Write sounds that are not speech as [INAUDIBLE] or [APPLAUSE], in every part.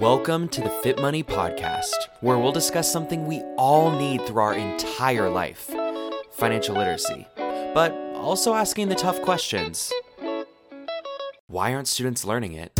Welcome to the Fit Money Podcast, where we'll discuss something we all need through our entire life financial literacy, but also asking the tough questions. Why aren't students learning it?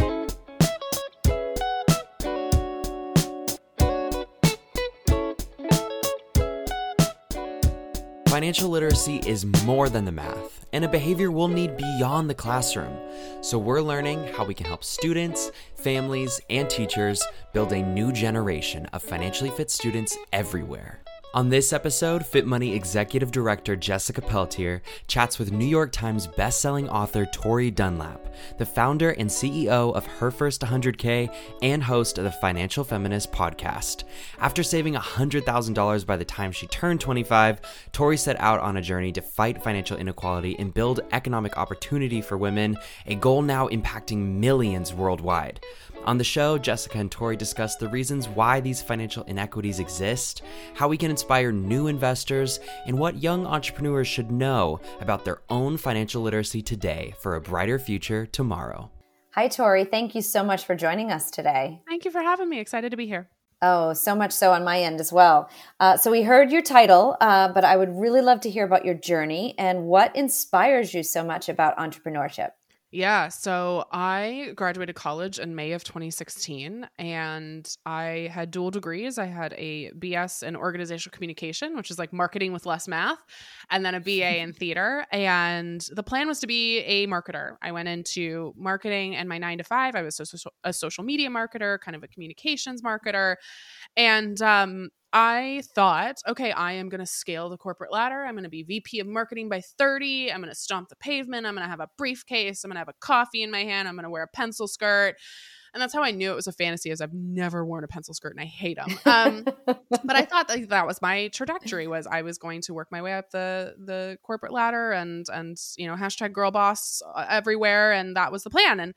Financial literacy is more than the math, and a behavior we'll need beyond the classroom. So, we're learning how we can help students, families, and teachers build a new generation of financially fit students everywhere. On this episode, Fit Money Executive Director Jessica Pelletier chats with New York Times bestselling author Tori Dunlap, the founder and CEO of Her First 100K and host of the Financial Feminist podcast. After saving $100,000 by the time she turned 25, Tori set out on a journey to fight financial inequality and build economic opportunity for women, a goal now impacting millions worldwide. On the show, Jessica and Tori discuss the reasons why these financial inequities exist, how we can inspire new investors, and what young entrepreneurs should know about their own financial literacy today for a brighter future tomorrow. Hi, Tori. Thank you so much for joining us today. Thank you for having me. Excited to be here. Oh, so much so on my end as well. Uh, so, we heard your title, uh, but I would really love to hear about your journey and what inspires you so much about entrepreneurship. Yeah, so I graduated college in May of 2016 and I had dual degrees. I had a BS in organizational communication, which is like marketing with less math, and then a BA in [LAUGHS] theater. And the plan was to be a marketer. I went into marketing and my nine to five, I was a social media marketer, kind of a communications marketer. And um, I thought, okay, I am going to scale the corporate ladder. I'm going to be VP of marketing by 30. I'm going to stomp the pavement. I'm going to have a briefcase. I'm going to have a coffee in my hand. I'm going to wear a pencil skirt and that's how I knew it was a fantasy. As I've never worn a pencil skirt and I hate them. Um, [LAUGHS] but I thought that, that was my trajectory was I was going to work my way up the the corporate ladder and and you know hashtag girl boss uh, everywhere, and that was the plan. And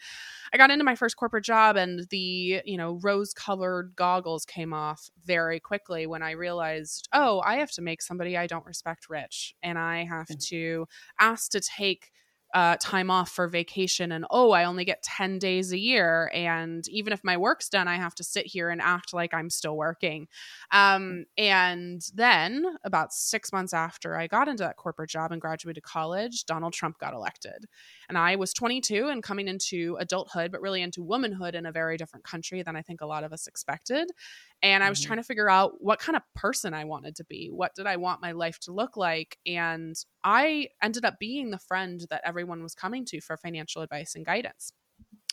I got into my first corporate job, and the you know rose colored goggles came off very quickly when I realized, oh, I have to make somebody I don't respect rich, and I have mm. to ask to take uh, time off for vacation and oh i only get 10 days a year and even if my work's done i have to sit here and act like i'm still working. Um, and then about six months after i got into that corporate job and graduated college donald trump got elected. And i was 22 and coming into adulthood but really into womanhood in a very different country than i think a lot of us expected and I was mm-hmm. trying to figure out what kind of person I wanted to be. What did I want my life to look like? And I ended up being the friend that everyone was coming to for financial advice and guidance.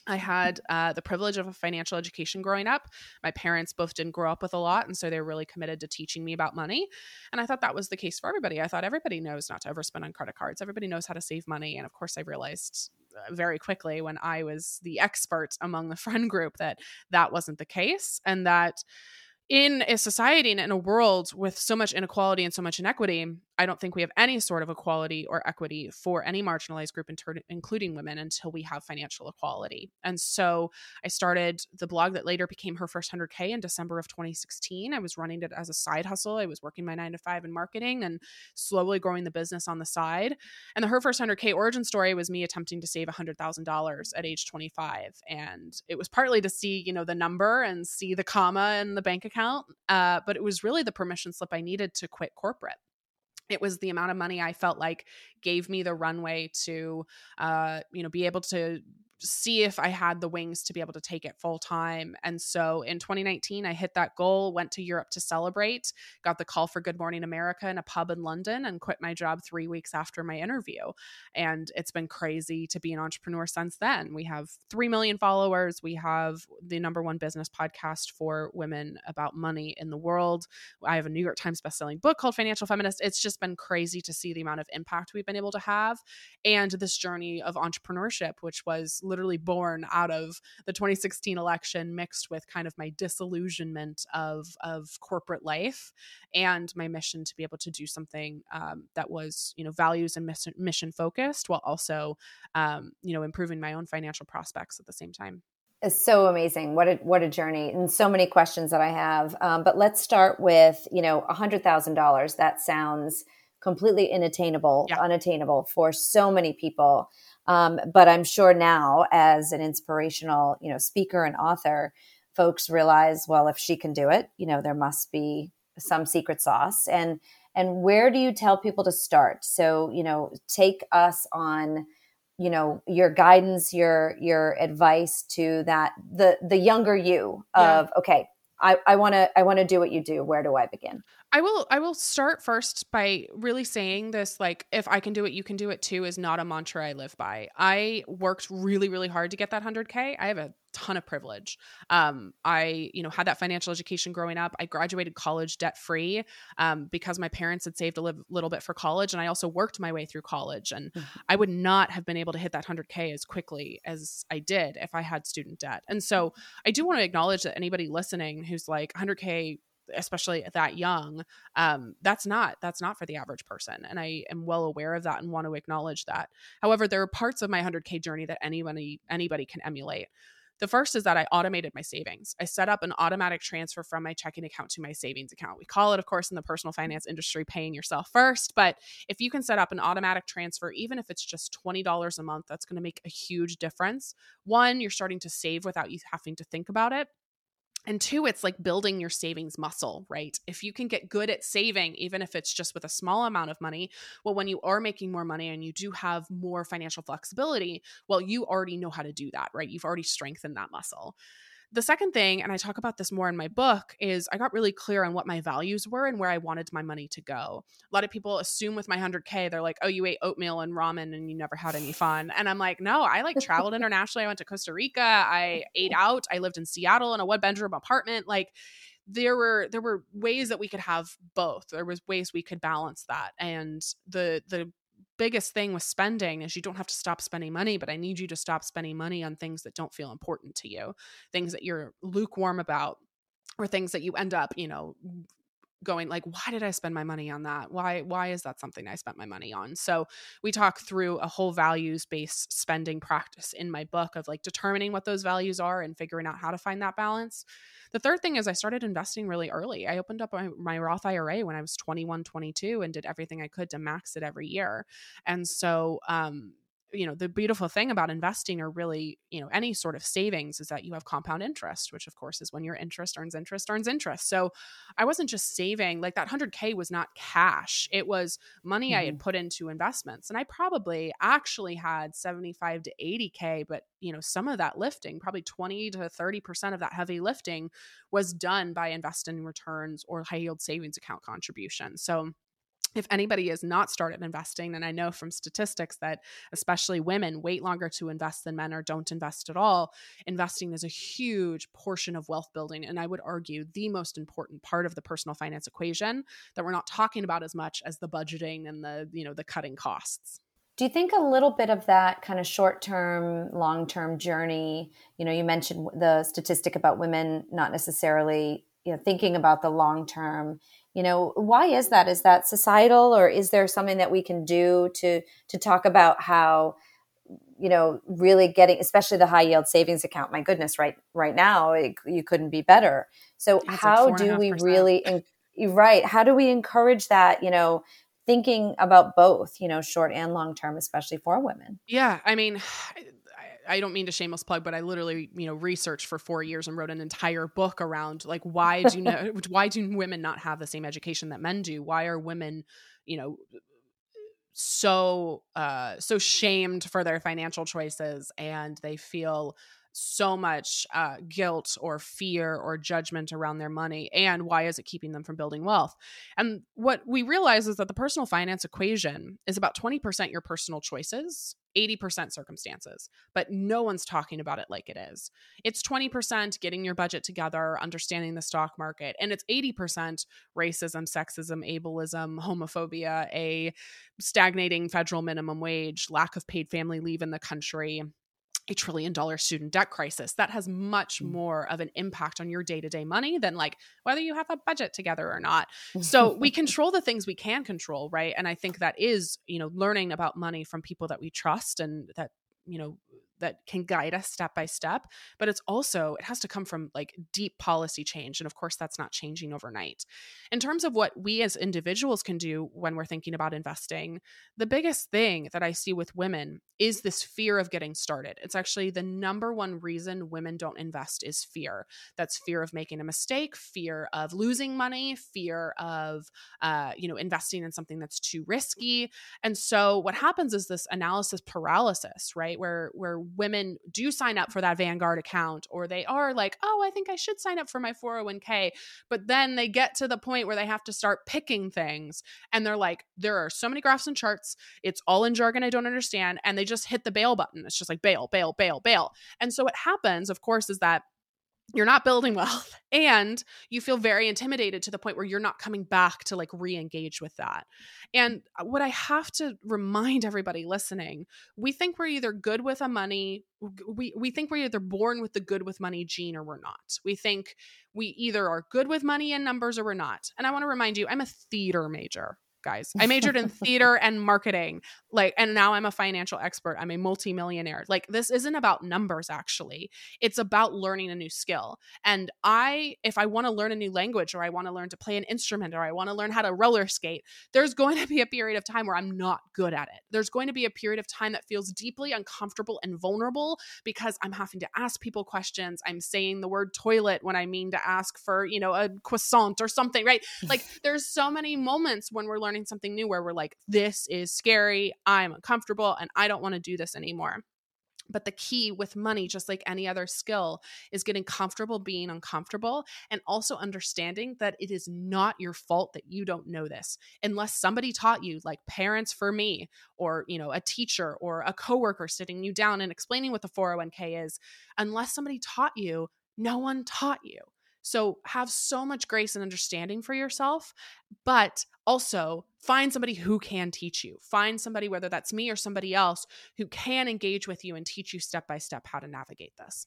I had uh, the privilege of a financial education growing up. My parents both didn't grow up with a lot, and so they were really committed to teaching me about money. And I thought that was the case for everybody. I thought everybody knows not to overspend on credit cards. Everybody knows how to save money. And of course, I realized very quickly when I was the expert among the [LAUGHS] friend group that that wasn't the case, and that in a society and in a world with so much inequality and so much inequity, I don't think we have any sort of equality or equity for any marginalized group, inter- including women, until we have financial equality. And so I started the blog that later became Her First 100K in December of 2016. I was running it as a side hustle. I was working my nine to five in marketing and slowly growing the business on the side. And the Her First 100K origin story was me attempting to save $100,000 at age 25. And it was partly to see, you know, the number and see the comma in the bank account. Uh, but it was really the permission slip I needed to quit corporate it was the amount of money I felt like gave me the runway to, uh, you know, be able to see if I had the wings to be able to take it full time. And so in 2019, I hit that goal, went to Europe to celebrate, got the call for Good Morning America in a pub in London, and quit my job three weeks after my interview. And it's been crazy to be an entrepreneur since then. We have 3 million followers. We have the number one business podcast for women about money in the world. I have a New York Times bestselling book called Financial Feminist. It's just been crazy to see the amount of impact we've been able to have and this journey of entrepreneurship, which was literally born out of the 2016 election mixed with kind of my disillusionment of of corporate life and my mission to be able to do something um, that was you know values and mission, mission focused while also um, you know improving my own financial prospects at the same time. It's so amazing. What a what a journey and so many questions that i have um, but let's start with you know $100000 that sounds completely unattainable yeah. unattainable for so many people um, but I'm sure now, as an inspirational, you know, speaker and author, folks realize, well, if she can do it, you know, there must be some secret sauce. And and where do you tell people to start? So, you know, take us on you know your guidance your your advice to that the the younger you of yeah. okay I want to I want to do what you do. Where do I begin? I will I will start first by really saying this like if I can do it you can do it too is not a mantra I live by. I worked really really hard to get that 100k. I have a ton of privilege. Um I you know had that financial education growing up. I graduated college debt free um because my parents had saved a li- little bit for college and I also worked my way through college and mm-hmm. I would not have been able to hit that 100k as quickly as I did if I had student debt. And so I do want to acknowledge that anybody listening who's like 100k especially that young um, that's not that's not for the average person and i am well aware of that and want to acknowledge that however there are parts of my 100k journey that anybody anybody can emulate the first is that I automated my savings. I set up an automatic transfer from my checking account to my savings account. We call it, of course, in the personal finance industry, paying yourself first. But if you can set up an automatic transfer, even if it's just $20 a month, that's going to make a huge difference. One, you're starting to save without you having to think about it. And two, it's like building your savings muscle, right? If you can get good at saving, even if it's just with a small amount of money, well, when you are making more money and you do have more financial flexibility, well, you already know how to do that, right? You've already strengthened that muscle. The second thing, and I talk about this more in my book, is I got really clear on what my values were and where I wanted my money to go. A lot of people assume with my 100K, they're like, oh, you ate oatmeal and ramen and you never had any fun. And I'm like, no, I like traveled [LAUGHS] internationally. I went to Costa Rica. I ate out. I lived in Seattle in a one bedroom apartment. Like, there were there were ways that we could have both there was ways we could balance that and the the biggest thing with spending is you don't have to stop spending money, but I need you to stop spending money on things that don't feel important to you, things that you're lukewarm about, or things that you end up, you know, going like why did i spend my money on that why why is that something i spent my money on so we talk through a whole values based spending practice in my book of like determining what those values are and figuring out how to find that balance the third thing is I started investing really early. I opened up my, my Roth IRA when I was 21, 22 and did everything I could to max it every year. And so, um, you know the beautiful thing about investing or really you know any sort of savings is that you have compound interest which of course is when your interest earns interest earns interest so i wasn't just saving like that 100k was not cash it was money mm-hmm. i had mm-hmm. put into investments and i probably actually had 75 to 80k but you know some of that lifting probably 20 to 30% of that heavy lifting was done by investing returns or high yield savings account contributions so if anybody has not started investing, and I know from statistics that especially women wait longer to invest than men or don't invest at all, investing is a huge portion of wealth building. And I would argue the most important part of the personal finance equation that we're not talking about as much as the budgeting and the, you know, the cutting costs. Do you think a little bit of that kind of short term, long term journey? You know, you mentioned the statistic about women not necessarily, you know, thinking about the long term you know why is that? Is that societal or is there something that we can do to to talk about how you know really getting especially the high yield savings account my goodness right right now it, you couldn't be better. So it's how like do we really right how do we encourage that you know thinking about both you know short and long term especially for women? Yeah i mean I don't mean to shameless plug, but I literally, you know, researched for four years and wrote an entire book around like why do you know [LAUGHS] why do women not have the same education that men do? Why are women, you know, so uh so shamed for their financial choices and they feel so much uh, guilt or fear or judgment around their money and why is it keeping them from building wealth and what we realize is that the personal finance equation is about 20% your personal choices 80% circumstances but no one's talking about it like it is. It's 20% getting your budget together understanding the stock market and it's 80% racism sexism ableism homophobia a stagnating federal minimum wage lack of paid family leave in the country a trillion dollar student debt crisis. That has much mm. more of an impact on your day-to-day money than like whether you have a budget together or not. [LAUGHS] So we control the things we can control right? And i think that is you know learning about money from people that we trust and that you know that can guide us step by step but it's also it has to come from like deep policy change and of course that's not changing overnight. In terms of what we as individuals can do when we're thinking about investing the biggest thing that i see with women is this fear of getting started. It's actually the number one reason women don't invest is fear. That's fear of making a mistake fear of losing money fear of uh, you know investing in something that's too risky. And so what happens is this analysis paralysis right where where women do sign up for that Vanguard account or they are like, oh, I think I should sign up for my 401k. But then they get to the point where they have to start picking things and they're like, there are so many graphs and charts. It's all in jargon I don't understand. And they just hit the bail button. It's just like bail, bail, bail, bail. And so what happens, of course, is that you're not building wealth [LAUGHS] and you feel very intimidated to the point where you're not coming back to like re-engage with that. And uh, what i have to remind everybody listening we think we're either good with a money we, we think we're either born with the good with money gene or we're not. We think we either are good with money and numbers or we're not. And i want to remind you i'm a theater major guys. I majored in theater [LAUGHS] and marketing. Like and now I'm a financial expert. I'm a multimillionaire. Like this isn't about numbers actually. It's about learning a new skill. And I if I want to learn a new language or I want to learn to play an instrument or I want to learn how to roller skate, there's going to be a period of time where I'm not good at it. There's going to be a period of time that feels deeply uncomfortable and vulnerable because I'm having to ask people questions. I'm saying the word toilet when I mean to ask for, you know, a croissant or something, right? Like [LAUGHS] there's so many moments when we're learning learning something new where we're like, this is scary, I'm uncomfortable, and I don't want to do this anymore. But the key with money, just like any other skill, is getting comfortable being uncomfortable and also understanding that it is not your fault that you don't know this. Unless somebody taught you, like parents for me, or you know, a teacher or a coworker sitting you down and explaining what the 401k is, unless somebody taught you, no one taught you. So have so much grace and understanding for yourself, but also find somebody who can teach you. Find somebody, whether that's me or somebody else, who can engage with you and teach you step by step how to navigate this.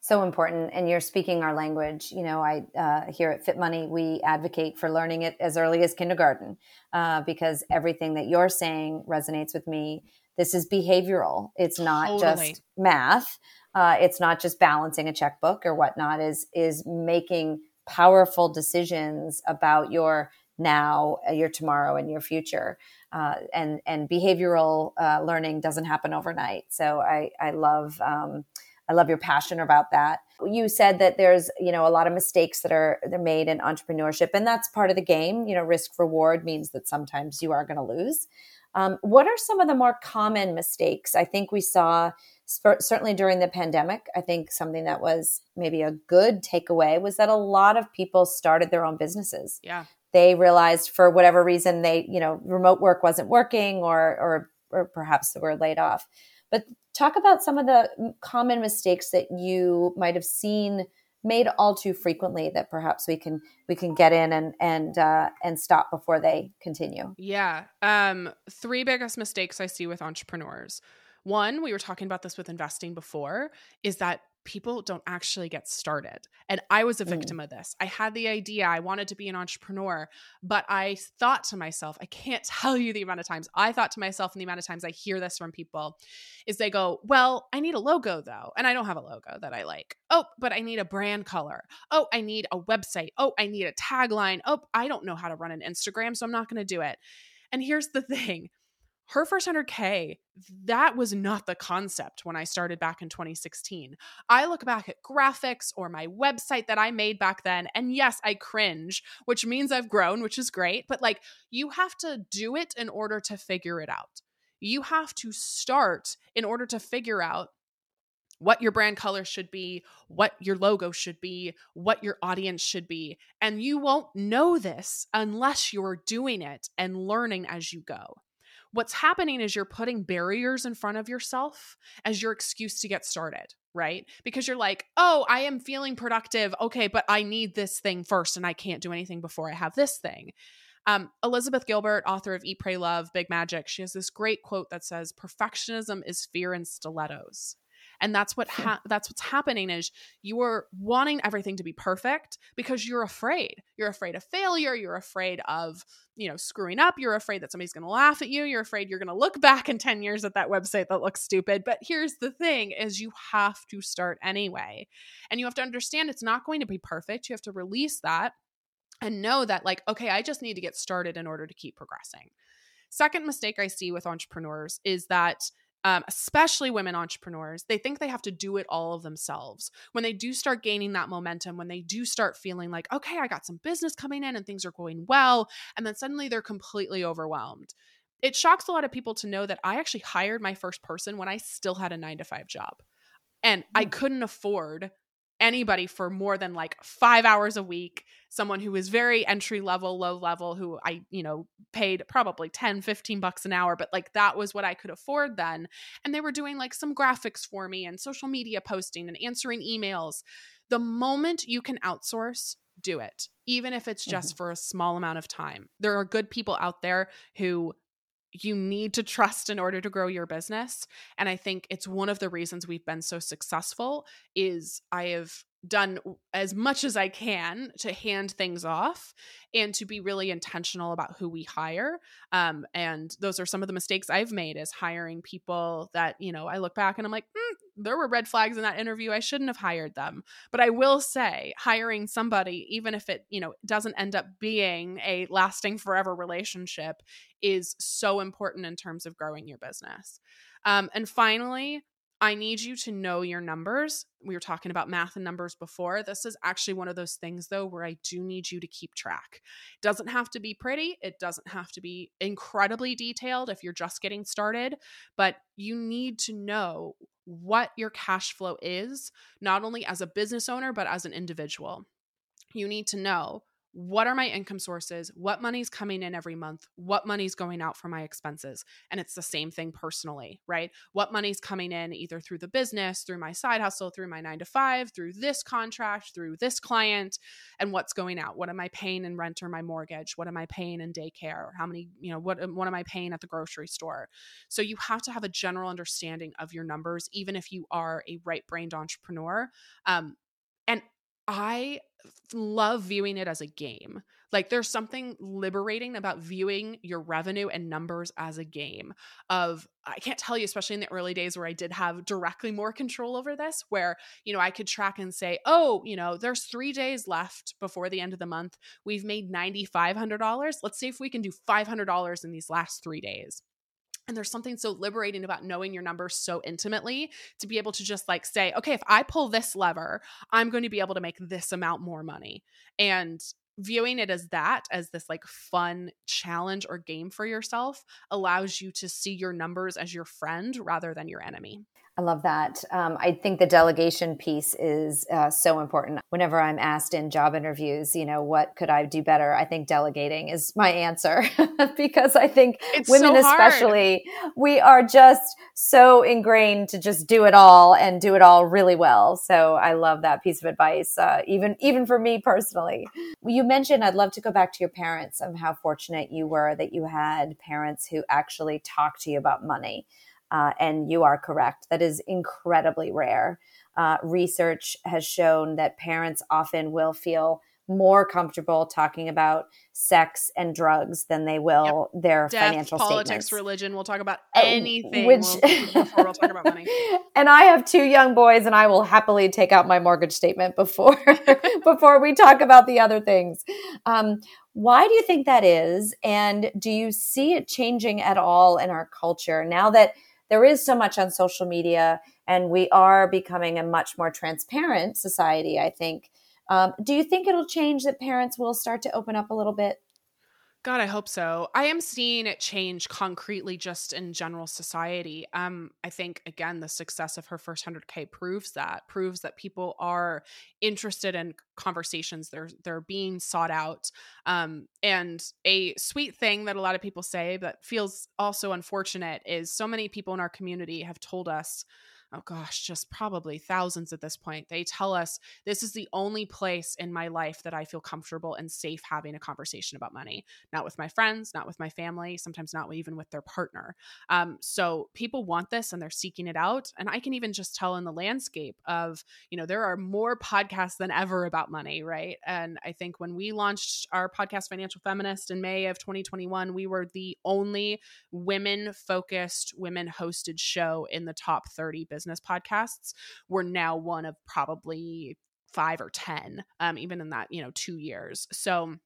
So important. And you're speaking our language. You know, I uh, here at Fit Money, we advocate for learning it as early as kindergarten uh, because everything that you're saying resonates with me. This is behavioral. It's not totally. just math. Uh, it's not just balancing a checkbook or whatnot. Is is making powerful decisions about your now, uh, your tomorrow, and your future. Uh, and and behavioral uh, learning doesn't happen overnight. So I I love um, I love your passion about that. You said that there's you know a lot of mistakes that are they're made in entrepreneurship, and that's part of the game. You know, risk reward means that sometimes you are going to lose. Um, what are some of the more common mistakes? I think we saw certainly during the pandemic. I think something that was maybe a good takeaway was that a lot of people started their own businesses. Yeah. They realized for whatever reason they, you know, remote work wasn't working or or or perhaps they were laid off. But talk about some of the common mistakes that you might have seen made all too frequently that perhaps we can we can get in and and uh, and stop before they continue. Yeah, um, three biggest mistakes I see with entrepreneurs. One, we were talking about this with investing before, is that people don't actually get started. And I was a mm. victim mm. of this. I had the idea, I wanted to be an entrepreneur, but I thought to myself, I can't tell you the amount of times I thought to myself and the amount of times I hear this from people is they go, Well, I need a logo though. And I don't have a logo that I like. Oh, but I need a brand color. Oh, I need a website. Oh, I need a tagline. Oh, I don't know how to run an Instagram, so I'm not going to do it. And here's the [LAUGHS] thing her first 100K, that was not the concept when I started back in 2016. I look back at graphics or my website that I made back then, and yes, I cringe, which means I've grown, which is great. But like, you have to do it in order to figure it out. You have to start in order to figure out what your brand color should be, what your logo should be, what your audience should be. And you won't know this unless you're doing it and learning as you go what's happening is you're putting barriers in front of yourself as your excuse to get started, right? Because you're like, oh, I am feeling productive. Okay, but I need this thing first and I can't do anything before I have this thing. Um, Elizabeth Gilbert, author of Eat, Pray, Love, Big Magic, she has this great quote that says, Perfectionism is fear in stilettos. And that's what ha- that's what's happening is you are wanting everything to be perfect because you're afraid. You're afraid of failure. You're afraid of you know screwing up. You're afraid that somebody's going to laugh at you. You're afraid you're going to look back in 10 years at that website that looks stupid. But here's the thing is you have to start anyway. And you have to understand it's not going to be perfect. You have to release that and know that like okay i just need to get started in order to keep progressing. Second mistake i see with entrepreneurs is that um, especially women entrepreneurs, they think they have to do it all of themselves. When they do start gaining that momentum, when they do start feeling like, okay, I got some business coming in and things are going well, and then suddenly they're completely overwhelmed. It shocks a lot of people to know that I actually hired my first person when I still had a nine to five job. And I hmm. couldn't afford anybody for more than like five hours a week. Someone who is very entry level low level who i you know paid probably 10 15 bucks an hour but like that was what i could afford then. And they were doing like some graphics for me and social media posting and answering emails. The moment you can outsource do it even if it's just mm-hmm. for a small amount of time. There are good people out there who you need to trust in order to grow your business and i think it's one of the reasons we've been so successful is i have done as much as I can to hand things off and to be really intentional about who we hire. Um, and those are some of the mistakes I've made is hiring people that, you know, I look back and I'm like, mm, there were red flags in that interview. I shouldn't have hired them. But I will say, hiring somebody, even if it, you know, doesn't end up being a lasting forever relationship, is so important in terms of growing your business. Um, and finally, I need you to know your numbers. We were talking about math and numbers before. This is actually one of those things, though, where I do need you to keep track. It doesn't have to be pretty, it doesn't have to be incredibly detailed if you're just getting started, but you need to know what your cash flow is, not only as a business owner, but as an individual. You need to know what are my income sources what money's coming in every month what money's going out for my expenses and it's the same thing personally right? What money's coming in either through the business through my side hustle through my 9 to 5 through this contract through this client and what's going out? What am i paying in rent or my mortgage? What am i paying in daycare? How many you know what what am i paying at the grocery store? So you have to have a general understanding of your numbers even if you are a right-brained entrepreneur um, I love viewing it as a game. Like there's something liberating about viewing your revenue and numbers as a game of I can't tell you especially in the early days where I did have directly more control over this where you know I could track and say, "Oh, you know, there's 3 days left before the end of the month. We've made $9500. Let's see if we can do $500 in these last 3 days." And there's something so liberating about knowing your numbers so intimately to be able to just like say, okay, if I pull this lever, I'm going to be able to make this amount more money. And viewing it as that, as this like fun challenge or game for yourself, allows you to see your numbers as your friend rather than your enemy. I love that. Um, I think the delegation piece is uh, so important. Whenever I'm asked in job interviews, you know, what could I do better? I think delegating is my answer [LAUGHS] because I think it's women, so especially, we are just so ingrained to just do it all and do it all really well. So I love that piece of advice, uh, even even for me personally. You mentioned I'd love to go back to your parents of how fortunate you were that you had parents who actually talked to you about money. Uh, and you are correct. That is incredibly rare. Uh, research has shown that parents often will feel more comfortable talking about sex and drugs than they will yep. their Death, financial politics, statements. religion. We'll talk about uh, anything. Which, we'll, we'll talk about money. [LAUGHS] And I have two young boys, and I will happily take out my mortgage statement before [LAUGHS] before we talk about the other things. Um, why do you think that is? And do you see it changing at all in our culture now that? there is so much on social media and we are becoming a much more transparent society i think um, do you think it'll change that parents will start to open up a little bit God, I hope so. I am seeing it change concretely just in general society. Um, I think again, the success of her first 100K proves that, proves that people are interested in conversations. They're they're being sought out. Um, and a sweet thing that a lot of people say, but feels also unfortunate, is so many people in our community have told us oh gosh, just probably thousands at this point. They tell us this is the only place in my life that I feel comfortable and safe having a conversation about money. Not with my friends, not with my family, sometimes not even with their partner. Um, so people want this and they're seeking it out. And I can even just tell in the landscape of, you know, there are more podcasts than ever about money, right? And I think when we launched our podcast, Financial Feminist, in May of 2021, we were the only women focused, women hosted show in the top 30 business business podcasts, we're now one of probably five or 10, um, even in that, you know, two years. So,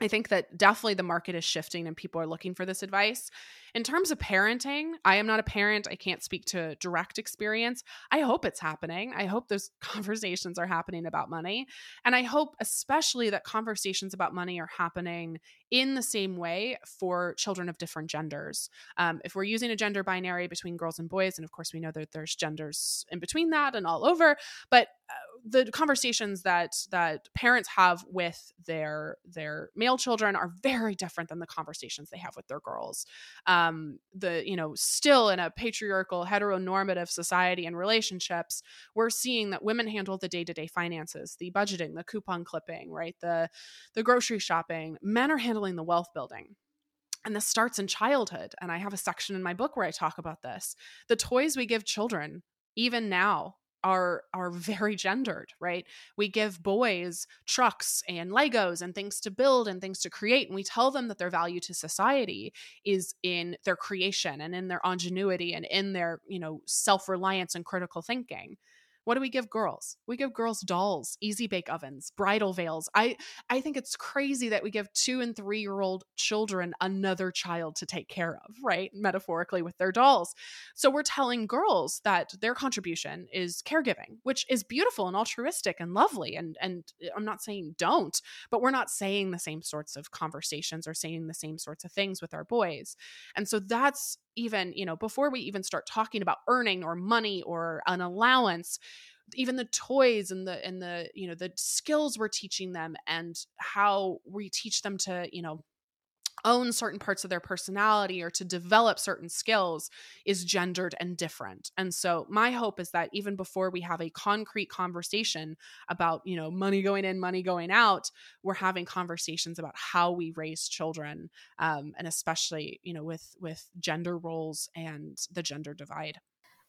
I think that definitely the market is shifting and people are looking for this advice. In terms of parenting, I am not a parent. I can't speak to direct experience. I hope it's happening. I hope those [LAUGHS] conversations are happening about money. And I hope, especially, that conversations about money are happening in the same way for children of different genders. Um, if we're using a gender binary between girls and boys, and of course we know that there's genders in between that and all over, but uh, the conversations that that parents have with their their male children are very different than the conversations they have with their girls. Um, the you know still in a patriarchal heteronormative society and relationships, we're seeing that women handle the day to day finances, the budgeting, the coupon clipping, right, the the grocery shopping. Men are handling handling the wealth building. And this starts in childhood. And I have a section in my book where I talk about this. The toys we give children, even now, are are very gendered right? We give boys trucks and legos and things to build and things to create and we tell them that their value to society is in their creation and in their ingenuity and in their you know self-reliance and critical thinking what do we give girls? We give girls dolls, easy bake ovens, bridal veils. I I think it's crazy that we give 2 and 3 year old children another child to take care of, right? Metaphorically with their dolls. So we're telling girls that their contribution is caregiving, which is beautiful and altruistic and lovely and and eh, I'm not saying don't, but we're not saying the same sorts of conversations or saying the same sorts of things with our boys. And so that's even you know before we even start talking about earning or money or an allowance even the toys and the and the you know the skills we're teaching them and how we teach them to you know own certain parts of their personality or to develop certain skills is gendered and different. And so my hope is that even before we have a concrete conversation about, you know, money going in, money going out, we're having conversations about how we raise children um, and especially, you know, with with gender roles and the gender divide.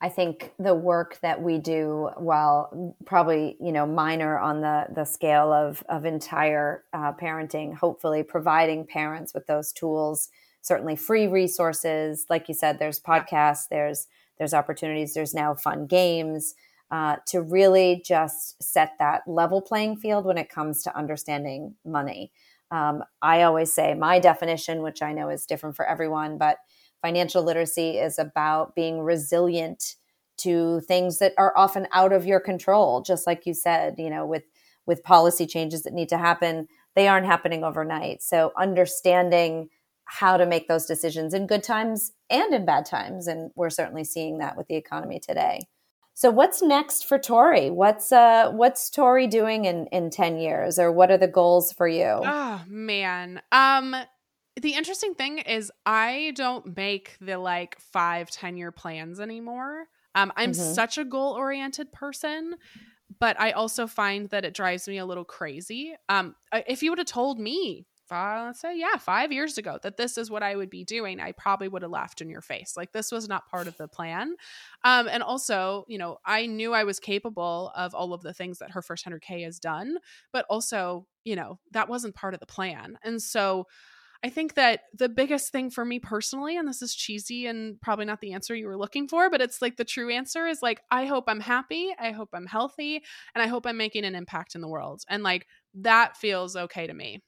I think the work that we do, while probably you know minor on the the scale of of entire uh, parenting, hopefully providing parents with those tools, certainly free resources. Like you said, there's podcasts, there's there's opportunities, there's now fun games uh, to really just set that level playing field when it comes to understanding money. Um, I always say my definition, which I know is different for everyone, but Financial literacy is about being resilient to things that are often out of your control. Just like you said, you know, with with policy changes that need to happen, they aren't happening overnight. So understanding how to make those decisions in good times and in bad times, and we're certainly seeing that with the economy today. So what's next for Tori? What's uh what's Tori doing in in 10 years or what are the goals for you? Oh man. Um the interesting thing is i don't make the like five ten year plans anymore. Um, i'm mm-hmm. such a goal oriented person but i also find that it drives me a little crazy. Um, if you would have told me uh, let's say yeah five years ago that this is what i would be doing i probably would have laughed in your face. Like this was not part of the plan. Um, and also you know i knew i was capable of all of the things that her first 100k has done but also you know that wasn't part of the plan. And so I think that the biggest thing for me personally, and this is cheesy and probably not the answer you were looking for, but it's like the true answer is like, I hope I'm happy, I hope I'm healthy, and I hope I'm making an impact in the world. And like that feels okay to me.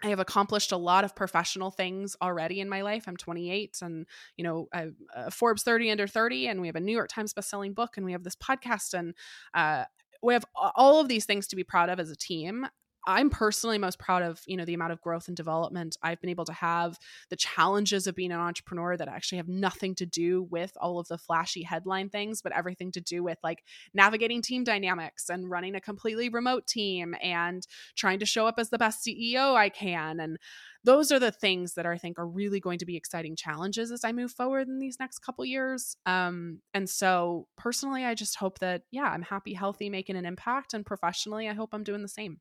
I have accomplished a lot of professional things already in my life. I'm 28 and, you know, I, uh, Forbes 30 under 30, and we have a New York Times bestselling book, and we have this podcast, and uh, we have all of these things to be proud of as a team. I'm personally most proud of, you know, the amount of growth and development I've been able to have, the challenges of being an entrepreneur that actually have nothing to do with all of the flashy headline things, but everything to do with like navigating team dynamics and running a completely remote team and trying to show up as the best CEO I can. And those are the things that I think are really going to be exciting challenges as I move forward in these next couple years. Um, and so personally, I just hope that, yeah, I'm happy, healthy, making an impact. And professionally, I hope I'm doing the same.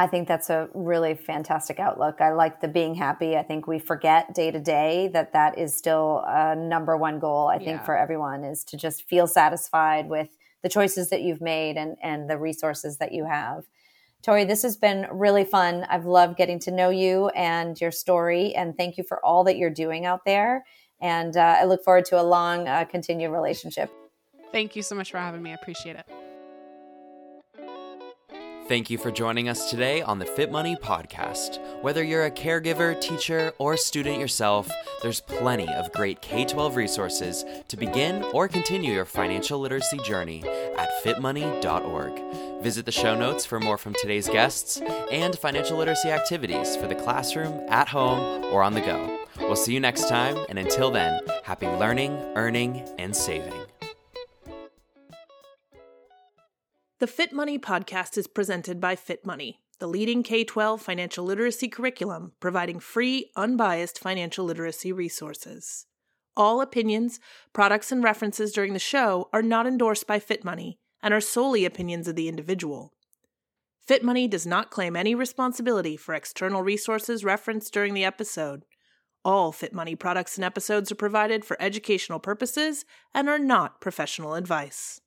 I think that's a really fantastic outlook. I like the being happy. I think we forget day to day that that is still a number one goal. I yeah. think for everyone is to just feel satisfied with the choices that you've made and and the resources that you have. Tori, this has been really fun. I've loved getting to know you and your story, and thank you for all that you're doing out there. And uh, I look forward to a long, uh, continued relationship. Thank you so much for having me. I appreciate it. Thank you for joining us today on the Fit Money Podcast. Whether you're a caregiver, teacher, or student yourself, there's plenty of great K 12 resources to begin or continue your financial literacy journey at fitmoney.org. Visit the show notes for more from today's guests and financial literacy activities for the classroom, at home, or on the go. We'll see you next time, and until then, happy learning, earning, and saving. The Fit Money podcast is presented by Fit Money, the leading K 12 financial literacy curriculum providing free, unbiased financial literacy resources. All opinions, products, and references during the show are not endorsed by Fit Money and are solely opinions of the individual. Fit Money does not claim any responsibility for external resources referenced during the episode. All Fit Money products and episodes are provided for educational purposes and are not professional advice.